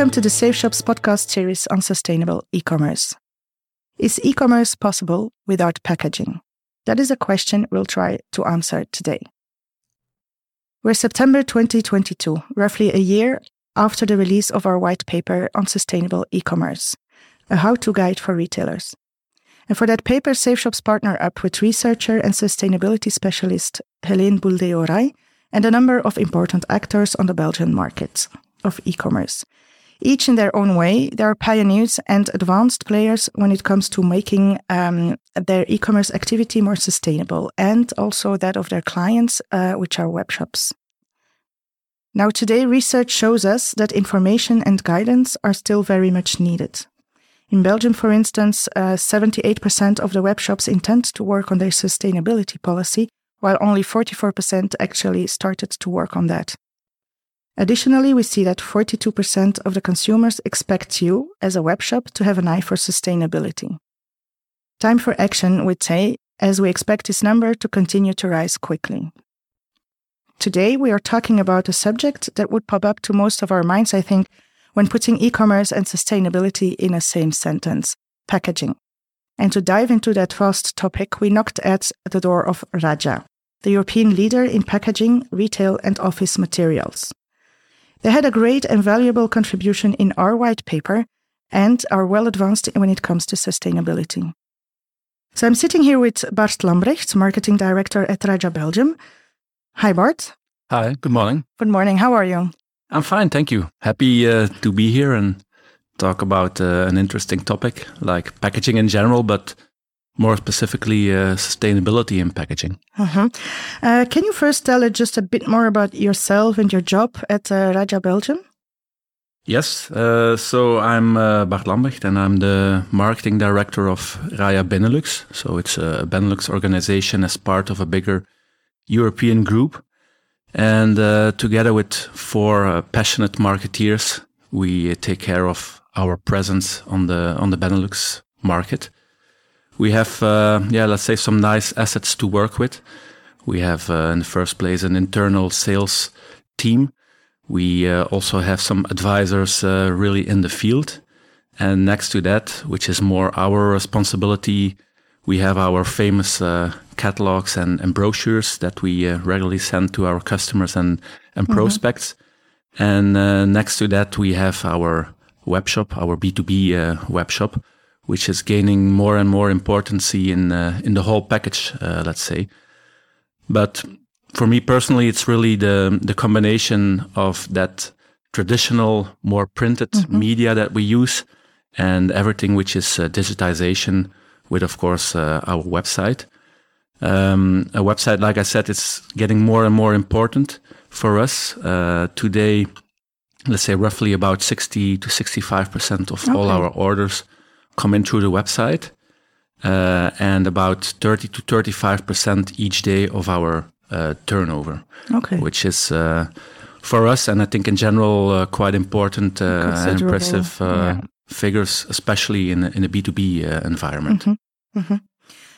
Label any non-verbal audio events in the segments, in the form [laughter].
Welcome to the Safe Shops podcast series on sustainable e commerce. Is e commerce possible without packaging? That is a question we'll try to answer today. We're September 2022, roughly a year after the release of our white paper on sustainable e commerce, a how to guide for retailers. And for that paper, Safe Shops partner up with researcher and sustainability specialist Helene Bouldeau and a number of important actors on the Belgian market of e commerce. Each in their own way, they are pioneers and advanced players when it comes to making um, their e commerce activity more sustainable and also that of their clients, uh, which are web shops. Now, today, research shows us that information and guidance are still very much needed. In Belgium, for instance, uh, 78% of the web shops intend to work on their sustainability policy, while only 44% actually started to work on that. Additionally, we see that 42% of the consumers expect you, as a webshop, to have an eye for sustainability. Time for action, we'd say, as we expect this number to continue to rise quickly. Today, we are talking about a subject that would pop up to most of our minds, I think, when putting e commerce and sustainability in a same sentence packaging. And to dive into that vast topic, we knocked at the door of Raja, the European leader in packaging, retail, and office materials. They had a great and valuable contribution in our white paper and are well advanced when it comes to sustainability. So I'm sitting here with Bart Lambrecht, Marketing Director at Raja Belgium. Hi, Bart. Hi, good morning. Good morning. How are you? I'm fine, thank you. Happy uh, to be here and talk about uh, an interesting topic like packaging in general, but more specifically uh, sustainability in packaging. Uh-huh. Uh, can you first tell us just a bit more about yourself and your job at uh, Raja Belgium? Yes, uh, so I'm uh, Bart Lambrecht and I'm the marketing director of Raja Benelux. So it's a Benelux organization as part of a bigger European group. And uh, together with four passionate marketeers, we take care of our presence on the on the Benelux market we have, uh, yeah, let's say some nice assets to work with. We have, uh, in the first place, an internal sales team. We uh, also have some advisors uh, really in the field. And next to that, which is more our responsibility, we have our famous uh, catalogs and, and, brochures that we uh, regularly send to our customers and, and mm-hmm. prospects. And next to that, we have our web shop, our B2B web shop, which is gaining more and more importance in uh, in the whole package, uh, let's say. But for me personally, it's really the the combination of that traditional, more printed mm -hmm. media that we use, and everything which is uh, digitization, with of course uh, our website. Um, a website, like I said, it's getting more and more important for us uh, today. Let's say roughly about sixty to sixty-five percent of okay. all our orders come in through the website, uh, and about 30 to 35% each day of our uh, turnover. Okay. Which is uh, for us, and I think in general, uh, quite important uh, and impressive uh, yeah. figures, especially in, in a B2B environment. Mm -hmm. Mm -hmm.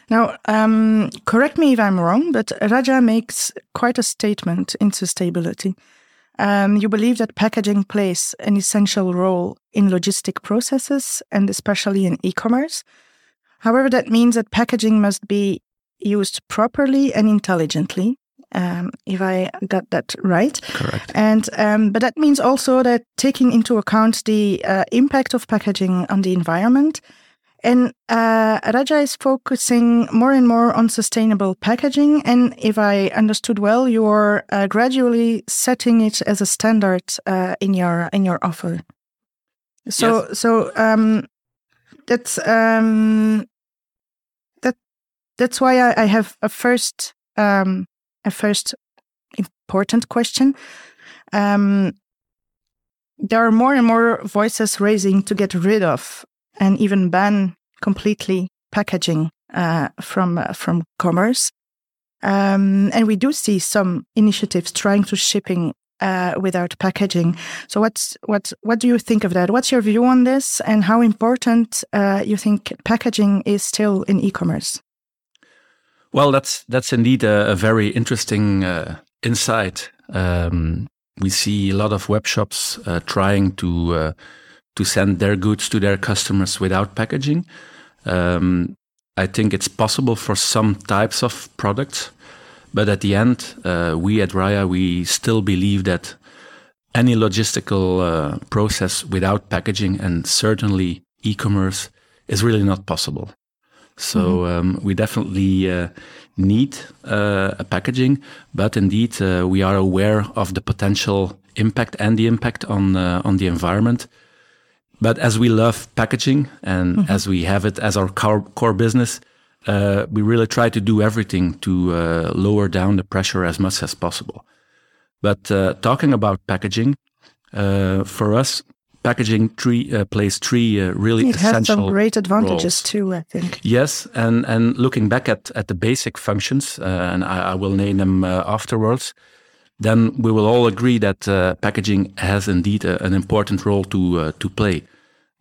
Now, um, correct me if I'm wrong, but Raja makes quite a statement in sustainability. Um, you believe that packaging plays an essential role in logistic processes and especially in e commerce. However, that means that packaging must be used properly and intelligently. Um, if I got that right. Correct. And um, but that means also that taking into account the uh, impact of packaging on the environment and uh, Raja is focusing more and more on sustainable packaging. And if I understood well, you're uh, gradually setting it as a standard uh, in your in your offer. So yes. so um, that's um, that that's why I, I have a first um, a first important question. Um, there are more and more voices raising to get rid of and even ban completely packaging uh, from uh, from commerce. Um, and we do see some initiatives trying to shipping uh, without packaging. So, what's what what do you think of that? What's your view on this, and how important uh, you think packaging is still in e-commerce? Well, that's that's indeed a, a very interesting uh, insight. Um, we see a lot of web shops uh, trying to to send their goods to their customers without packaging. Um, I think it's possible for some types of products, but at the end, uh, we at Raja we still believe that any logistical uh, process without packaging and certainly e-commerce is really not possible. So mm-hmm. um, we definitely uh, need uh, a packaging, but indeed uh, we are aware of the potential impact and the impact on uh, on the environment. But as we love packaging and mm-hmm. as we have it as our core, core business, uh, we really try to do everything to uh, lower down the pressure as much as possible. But talking about packaging, for us, packaging three uh, plays three uh, really it essential It has some great advantages roles. too i think yes and and looking back at at the basic functions uh, and I, I, will name them uh, afterwards then we will all agree that uh, packaging has indeed a, an important role to uh, to play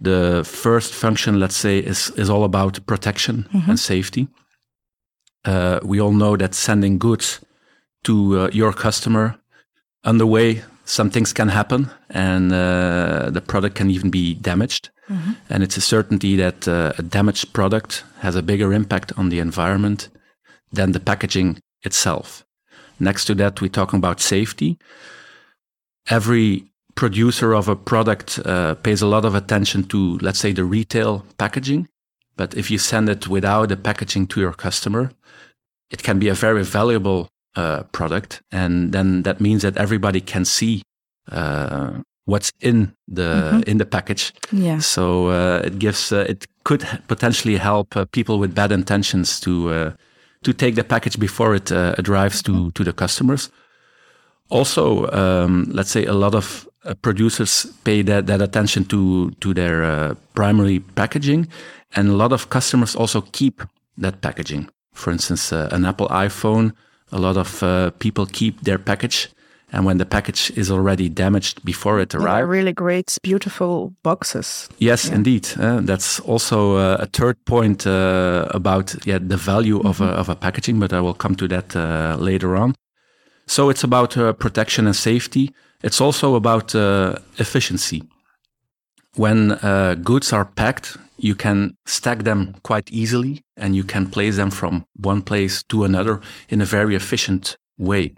the first function let's say is is all about protection mm -hmm. and safety we all know that sending goods to your customer on the way some things can happen and uh, the product can even be damaged. Mm-hmm. And it's a certainty that uh, a damaged product has a bigger impact on the environment than the packaging itself. Next to that, we're talking about safety. Every producer of a product uh, pays a lot of attention to, let's say, the retail packaging. But if you send it without the packaging to your customer, it can be a very valuable uh, product, and then that means that everybody can see uh, what's in the mm-hmm. in the package. Yeah. So uh, it gives uh, it could potentially help uh, people with bad intentions to uh, to take the package before it arrives to to the customers. Also, um, let's say a lot of producers pay that, that attention to to their primary packaging, and a lot of customers also keep that packaging. For instance, an Apple iPhone a lot of uh, people keep their package and when the package is already damaged before it arrives. really great, beautiful boxes. Yes, yeah. indeed. Uh, that's also uh, a third point uh, about yeah, the value mm -hmm. of, a, mm-hmm. of a packaging, but I will come to that uh, later on. So it's about uh, protection and safety. It's also about uh, efficiency. When goods are packed, you can stack them quite easily and you can place them from one place to another in a very efficient way.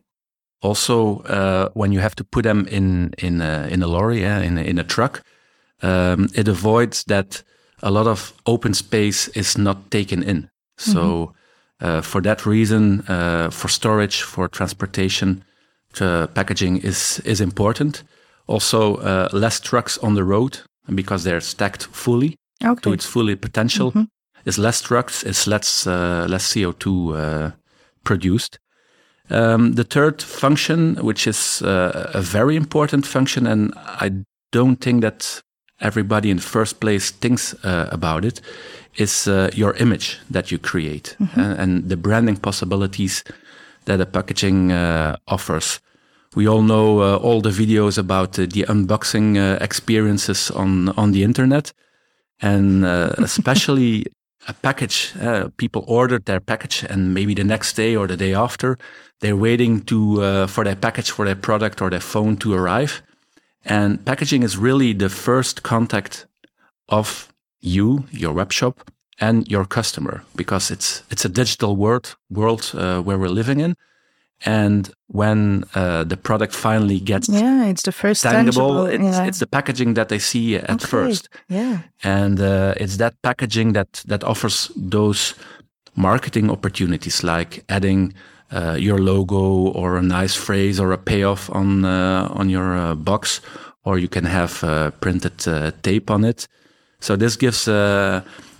Also, uh, when you have to put them in in a, in a lorry, yeah, in a, in a truck, um, it avoids that a lot of open space is not taken in. So, mm -hmm. Uh, for that reason, uh, for storage, for transportation, packaging is is important. Also, uh, less trucks on the road because they're stacked fully okay. to its fully potential. Mm -hmm. Is less trucks, is less uh, less CO two uh, produced. Um, the third function, which is uh, a very important function, and I don't think that everybody in first place thinks uh, about it, is uh, your image that you create mm -hmm. and the branding possibilities that a packaging uh, offers. We all know all the videos about the unboxing experiences on on the internet and uh, especially [laughs] a package. Uh, people ordered their package, and maybe the next day or the day after, they're waiting to uh, for their package for their product or their phone to arrive. And packaging is really the first contact of you, your web shop, and your customer because it's it's a digital world world uh, where we're living in and when uh, the product finally gets yeah it's the first tangible, tangible it's, yeah. it's the packaging that they see at okay. first yeah and uh, it's that packaging that that offers those marketing opportunities like adding uh, your logo or a nice phrase or a payoff on uh, on your uh, box or you can have uh, printed tape on it so this gives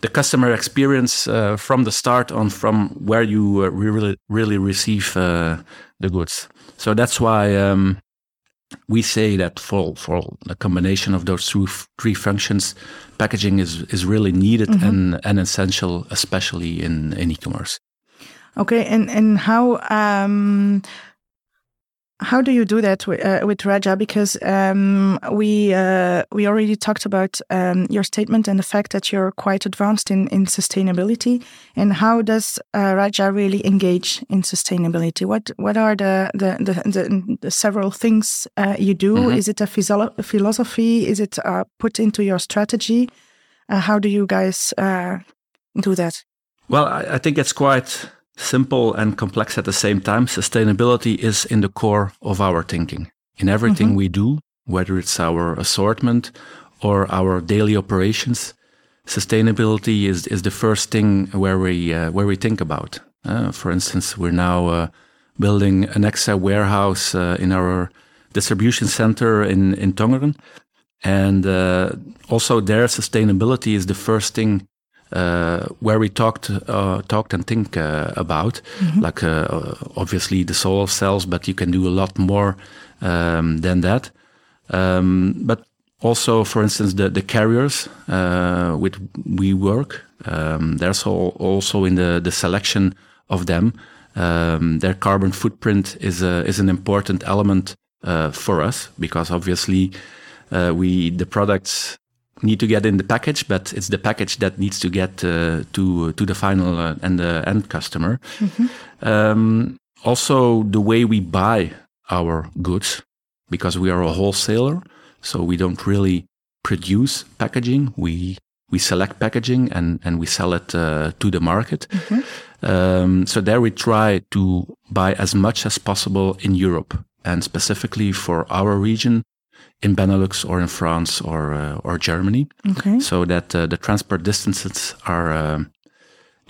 the customer experience uh, from the start on from where you uh, really really receive uh, the goods. So that's why um, we say that for for a combination of those two three functions, packaging is is really needed mm -hmm. and and essential, especially in in e-commerce. Okay, and and how um, how do you do that with, uh, with Raja? Because um, we uh, we already talked about um, your statement and the fact that you're quite advanced in, in sustainability. And how does uh, Raja really engage in sustainability? What what are the the, the, the, the several things uh, you do? Mm -hmm. Is it a philosophy? Is it uh, put into your strategy? Uh, how do you guys do that? Well, I, I think it's quite simple and complex at the same time. Sustainability is in the core of our thinking. In everything mm -hmm. we do, whether it's our assortment or our daily operations, sustainability is, is the first thing where we, uh, where we think about. Uh, for instance, we're now uh, building an extra warehouse uh, in our distribution center in, in Tongeren. And uh, also there, sustainability is the first thing where we talked uh, talked and think uh, about, mm -hmm. like obviously the solar cells, but you can do a lot more um, than that. Um, but also, for instance, the the carriers with we work. Um, there's also in the the selection of them. Um, their carbon footprint is a, is an important element uh, for us because obviously uh, we the products need to get in the package, but it's the package that needs to get uh, to to the final uh, and the end customer. Mm -hmm. um, also, the way we buy our goods, because we are a wholesaler, so we don't really produce packaging. We we select packaging and and we sell it uh, to the market. Mm -hmm. um, so there we try to buy as much as possible in Europe, and specifically for our region, in Benelux or in France or uh, or Germany. Okay. So that uh, the transport distances are uh,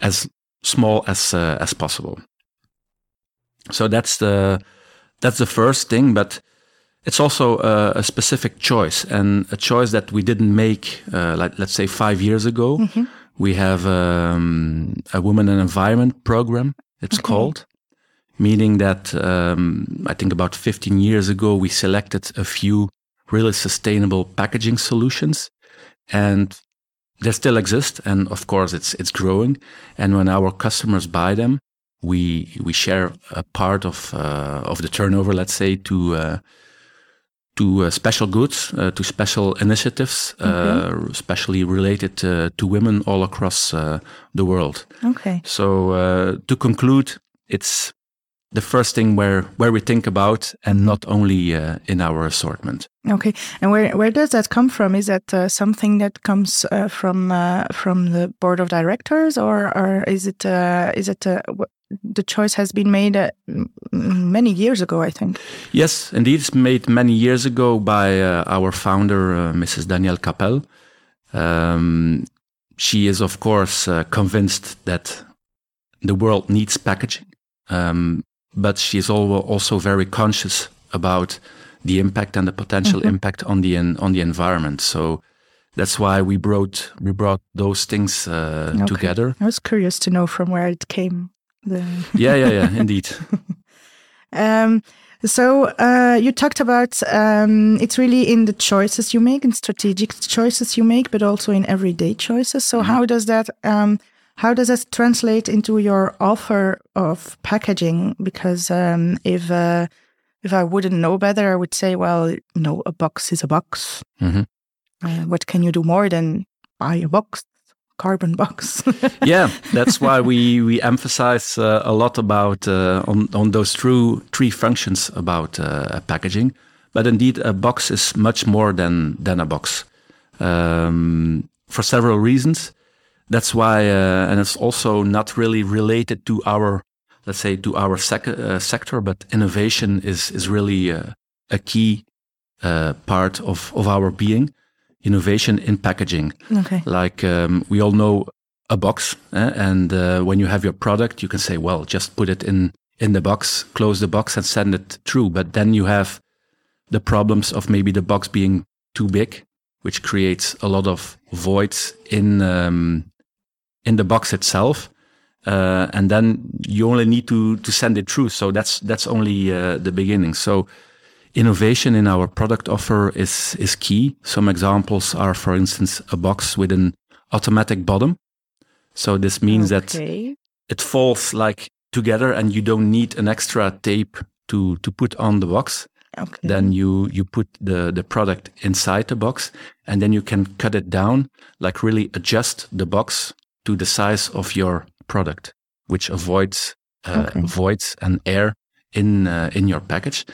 as small as uh, as possible. So that's the that's the first thing, but it's also a, a specific choice and a choice that we didn't make, uh, like let's say five years ago. Mm -hmm. We have um, a woman and environment program. It's okay. called meaning that um, I think about 15 years ago we selected a few really sustainable packaging solutions. And they still exist. And of course, it's, it's growing. And when our customers buy them, we, we share a part of, uh, of the turnover, let's say, to, uh, to uh, special goods, uh, to special initiatives, mm-hmm. especially related to women all across uh, the world. Okay. So uh, to conclude, it's the first thing where where we think about and not only uh, in our assortment. Okay and where where does that come from? Is that uh, something that comes uh, from uh, from the board of directors or or is it uh, is it uh, the choice has been made many years ago i think? Yes indeed it's made many years ago by our founder mrs Danièle Kapel. Um, she is of course convinced that the world needs packaging. Um, but she's also very conscious about the impact and the potential mm -hmm. impact on the on the environment. So that's why we brought we brought those things uh, okay. together. I was curious to know from where it came. Yeah, yeah, yeah, indeed. [laughs] um, so uh, you talked about um, it's really in the choices you make, in strategic choices you make, but also in everyday choices. So mm -hmm. how does that um, how does that translate into your offer of packaging? Because um, if uh, if I wouldn't know better, I would say, well, you know, a box is a box. Mm-hmm. Uh, what can you do more than buy a box? Carbon [laughs] box. yeah, that's why we we emphasize uh, a lot about uh, on on those true three functions about uh, packaging. But indeed, a box is much more than than a box um, for several reasons that's why, uh, and it's also not really related to our, let's say, to our sec uh, sector, but innovation is is really uh, a key uh, part of of our being. Innovation in packaging. Okay. Like um, we all know a box, eh? and uh, when you have your product, you can say, well, just put it in in the box, close the box, and send it through. But then you have the problems of maybe the box being too big, which creates a lot of voids in um, in the box itself. Uh, and then you only need to to send it through. So that's that's only uh, the beginning. So innovation in our product offer is is key. Some examples are, for instance, a box with an automatic bottom. So this means okay. that it falls like together, and you don't need an extra tape to to put on the box. Okay. Then you you put the the product inside the box, and then you can cut it down, like really adjust the box to the size of your product, which avoids uh, Okay. voids and air in uh, in your package.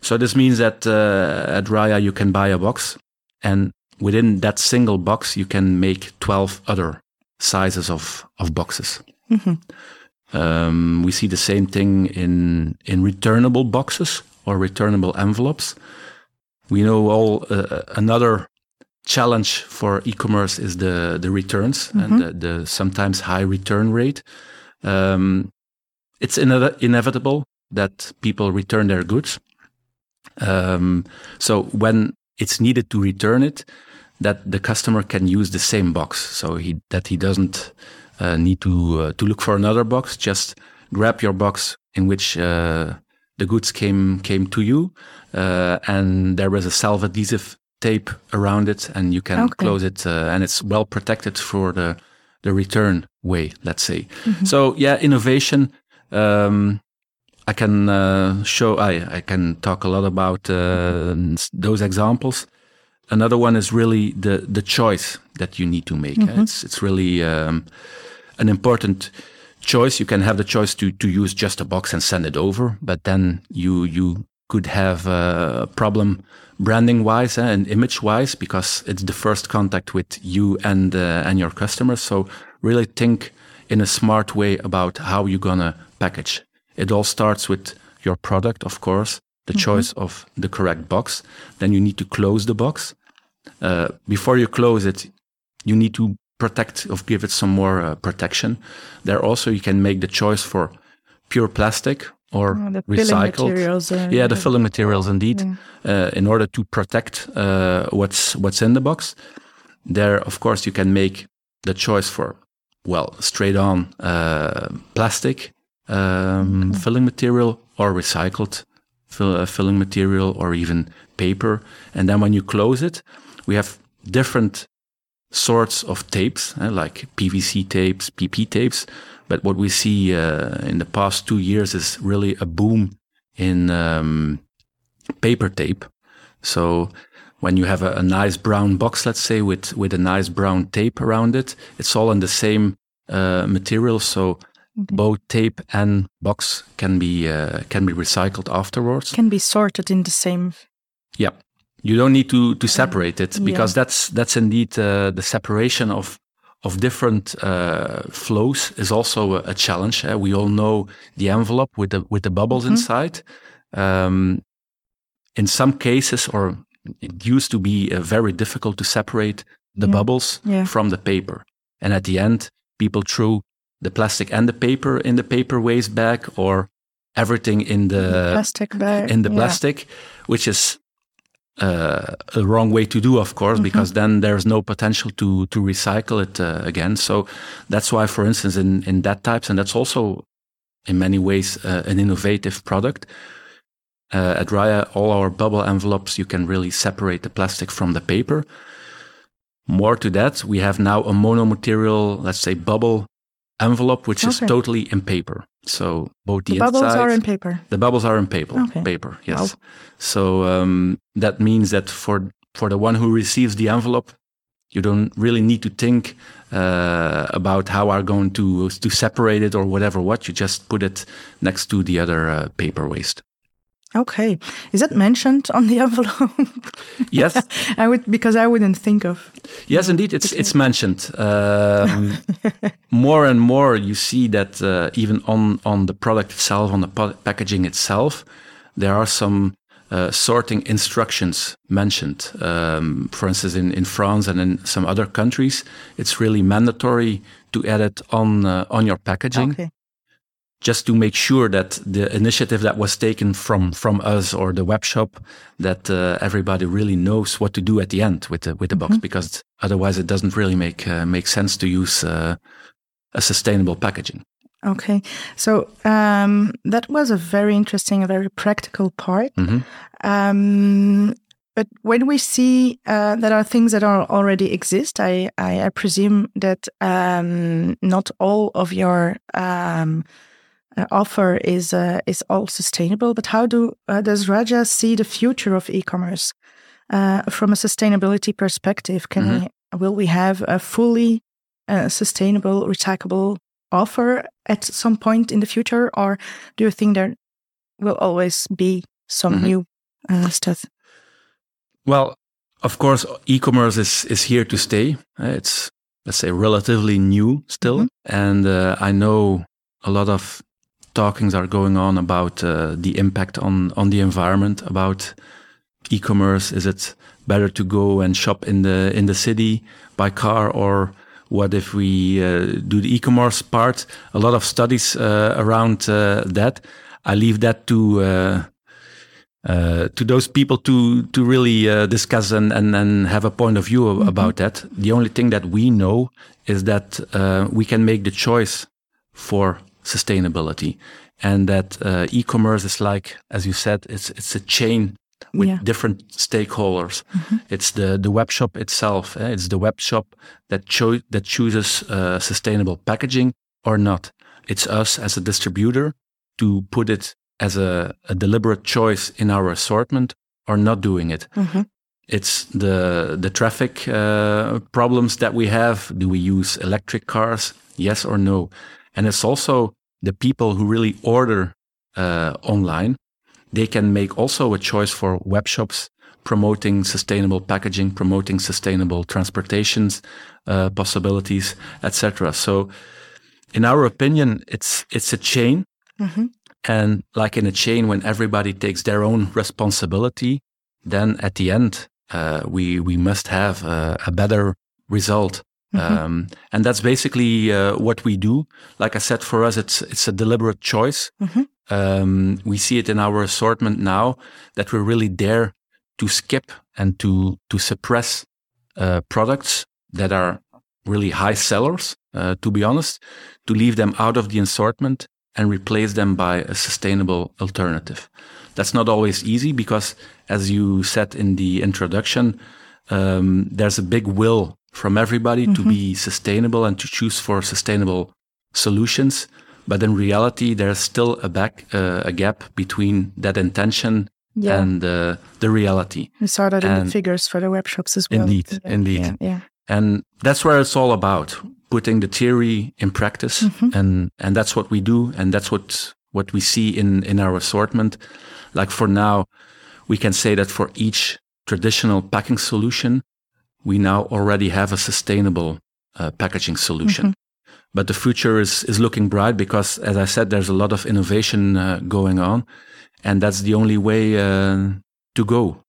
So this means that uh, at Raja you can buy a box, and within that single box you can make twelve other sizes of of boxes. Mhm. Um, we see the same thing in in returnable boxes or returnable envelopes. We know all uh, another challenge for e-commerce is the the returns and the, the sometimes high return rate. Um, it's ine- inevitable that people return their goods. Um, so when it's needed to return it, that the customer can use the same box, so he that he doesn't uh, need to uh, to look for another box. Just grab your box in which uh, the goods came came to you, uh, and there is a self-adhesive tape around it, and you can Okay. close it, uh, and it's well protected for the the return way. Let's say. So yeah, innovation. Um, I can uh, show. I I can talk a lot about uh, those examples. Another one is really the the choice that you need to make. It's it's really um, an important choice. You can have the choice to to use just a box and send it over, but then you you could have a problem branding wise and image wise because it's the first contact with you and uh, and your customers. So really think in a smart way about how you're gonna package. It all starts with your product, of course, the choice of the correct box. Then you need to close the box. Uh, before you close it, you need to protect or give it some more uh, protection. There also you can make the choice for pure plastic or Oh, recycled. uh, Yeah, the filling materials indeed, uh, in order to protect uh, what's what's in the box. There, of course, you can make the choice for well, straight on uh, plastic um, filling material or recycled fill, uh, filling material or even paper. And then when you close it, we have different sorts of tapes, eh, like PVC tapes, PP tapes. But what we see uh, in the past two years is really a boom in um, paper tape. So when you have a, a nice brown box, let's say with with a nice brown tape around it, it's all in the same uh, material. So both tape and box can be uh, can be recycled afterwards. Can be sorted in the same. Yeah, you don't need to to separate it because that's that's indeed uh, the separation of of different uh, flows is also a, a challenge. eh? We all know the envelope with the with the bubbles inside. Um, in some cases, or it used to be uh, very difficult to separate the Yeah. bubbles Yeah. from the paper, and at the end, people threw the plastic and the paper in the paper waste bag, or everything in the plastic bag. In the yeah. plastic, which is uh, a wrong way to do, of course, because then there's no potential to to recycle it uh, again. So that's why, for instance, in in that types, and that's also in many ways uh, an innovative product. Uh, at Raja, all our bubble envelopes, you can really separate the plastic from the paper. More to that, we have now a monomaterial, let's say, bubble envelope, which is totally in paper. So both the, The bubbles inside, are in paper. the bubbles are in paper. Okay. Paper, yes. Wow. So um, that means that for for the one who receives the envelope, you don't really need to think uh, about how are going to to separate it or whatever. What you just put it next to the other uh, paper waste. Okay. Is that mentioned on the [laughs] envelope? Yes, [laughs] I would because I wouldn't think of. yes, indeed, it's it's mentioned. Um, [laughs] more and more, you see that uh, even on on the product itself, on the packaging itself, there are some uh, sorting instructions mentioned. Um, for instance, in, in France and in some other countries, it's really mandatory to add it on uh, on your packaging, Okay. Just to make sure that the initiative that was taken from from us or the web shop, that uh, everybody really knows what to do at the end with the with the box, because otherwise it doesn't really make uh, make sense to use uh, a sustainable packaging. Okay. So um, that was a very interesting, a very practical part. Mhm. Um, but when we see uh, that are things that are already exist, I, I, I presume that um, not all of your um, offer is uh, is all sustainable. But how do uh, does Raja see the future of e-commerce uh, from a sustainability perspective? Can Mhm. we will we have a fully uh, sustainable, recyclable offer at some point in the future, or do you think there will always be some Mhm. new uh, stuff? Well, of course, e-commerce is is here to stay. Uh, It's let's say relatively new still, Mhm. and uh, I know a lot of talkings are going on about uh, the impact on on the environment about e-commerce. Is it better to go and shop in the in the city by car or what if we uh, do the e-commerce part? A lot of studies uh, around uh, that. I leave that to uh, uh, to those people to to really uh, discuss and, and and have a point of view of, about that. The only thing that we know is that uh, we can make the choice for sustainability, and that uh, e-commerce is like, as you said, it's it's a chain with Yeah. different stakeholders. It's the the web shop itself. eh? It's the web shop that cho- that chooses uh, sustainable packaging or not. It's us as a distributor to put it as a, a deliberate choice in our assortment or not doing it. Mhm. It's the the traffic uh, problems that we have. Do we use electric cars? Yes or no? And it's also the people who really order uh, online. They can make also a choice for web shops promoting sustainable packaging, promoting sustainable transportations uh, possibilities, etc. So, in our opinion, it's it's a chain Mhm. and like in a chain, when everybody takes their own responsibility, then at the end, uh, we we must have uh, a better result. Um, and that's basically uh, what we do. Like I said, for us, it's it's a deliberate choice. Mhm. Um, we see it in our assortment now that we're really there to skip and to to suppress uh, products that are really high sellers. Uh, to be honest, to leave them out of the assortment and replace them by a sustainable alternative. That's not always easy because, as you said in the introduction, um, there's a big will from everybody to be sustainable and to choose for sustainable solutions. But in reality, there's still a back uh, a gap between that intention Yeah. and uh, the reality. We saw that in the figures for the web shops as well. Indeed, Yeah, indeed. Yeah, yeah. And that's where it's all about putting the theory in practice. And, and that's what we do. And that's what, what we see in, in our assortment. Like for now, we can say that for each traditional packing solution, we now already have a sustainable uh, packaging solution. But the future is, is looking bright because, as I said, there's a lot of innovation uh, going on. And that's the only way uh, to go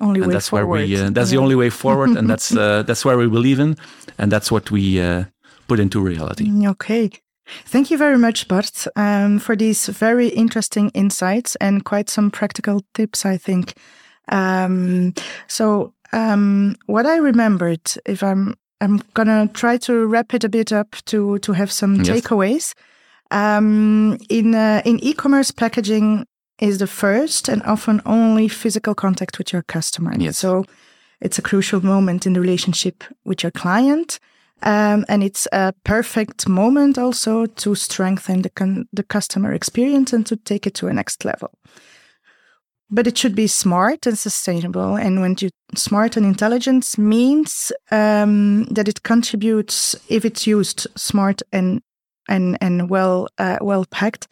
Only and way that's forward. where we uh, that's the only way forward and that's [laughs] uh, that's where we believe in and that's what we uh, put into reality Mm, Okay. Thank you very much, Bart, um, for these very interesting insights and quite some practical tips, I think. Um, so, um, what I remembered, if I'm, I'm gonna try to wrap it a bit up to to have some Yes. takeaways. Um, in uh, in e-commerce, packaging is the first and often only physical contact with your customer. Yes. So, it's a crucial moment in the relationship with your client. Um, and it's a perfect moment also to strengthen the, con- the customer experience and to take it to a next level. But it should be smart and sustainable. And when you smart and intelligent means um, that it contributes if it's used smart and and and well uh, well packed.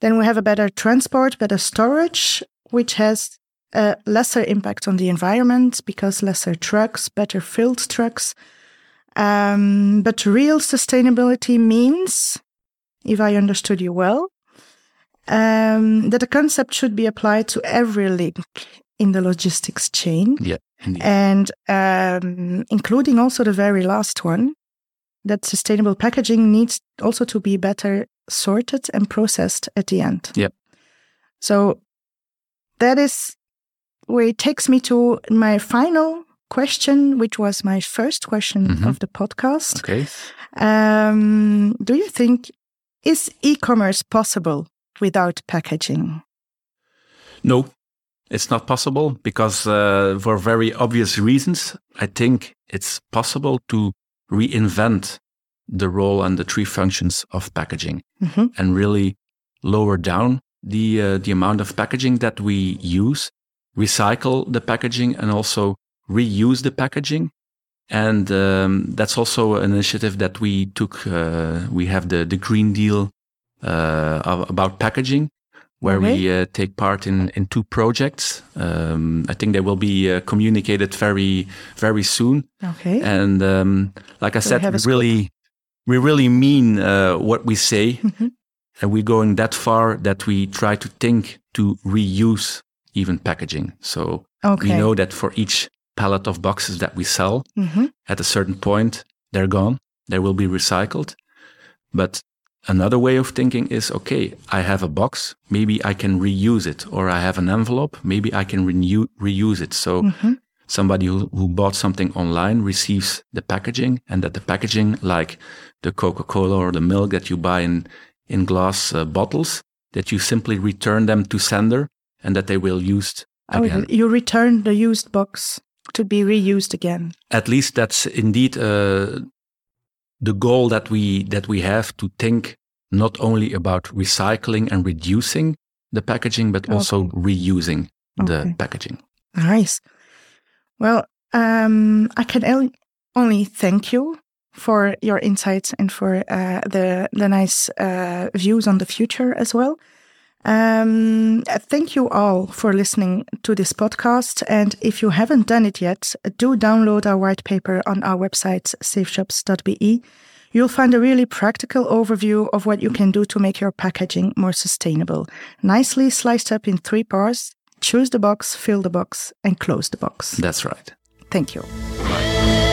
Then we have a better transport, better storage, which has a lesser impact on the environment because lesser trucks, better filled trucks. Um, but real sustainability means, if I understood you well, um, that the concept should be applied to every link in the logistics chain, yeah indeed. and um, including also the very last one, that sustainable packaging needs also to be better sorted and processed at the end. Yep. So that is where it takes me to my final question, which was my first question Mhm. of the podcast. okay Um, do you think is e-commerce possible without packaging? no it's not possible because uh, for very obvious reasons i think it's possible to reinvent the role and the three functions of packaging Mhm. and really lower down the uh, the amount of packaging that we use, recycle the packaging, and also reuse the packaging. And um, that's also an initiative that we took. Uh, we have the the Green Deal about packaging, where okay. we uh, take part in in two projects. Um, I think they will be uh, communicated very very soon. Okay. And um, like I so said, we really we really mean uh, what we say, mm-hmm. and we're going that far that we try to think to reuse even packaging. So okay. we know that for each pallet of boxes that we sell, mm-hmm. at a certain point they're gone. They will be recycled. But Another way of thinking is okay, I have a box, maybe I can reuse it, or I have an envelope, maybe I can renew, reuse it. So mm-hmm. somebody who, who bought something online receives the packaging, and that the packaging, like the Coca Cola or the milk that you buy in, in glass uh, bottles, that you simply return them to sender and that they will use oh, again. Oh, you return the used box to be reused again. At least that's indeed uh, the goal that we that we have to think not only about recycling and reducing the packaging, but also okay. reusing okay. the packaging. Nice. Well, um, I can only thank you for your insights and for uh, the the nice uh, views on the future as well. Um, thank you all for listening to this podcast. And if you haven't done it yet, do download our white paper on our website, safeshops.be. You'll find a really practical overview of what you can do to make your packaging more sustainable. Nicely sliced up in three parts. Choose the box, fill the box, and close the box. That's right. Thank you. Bye.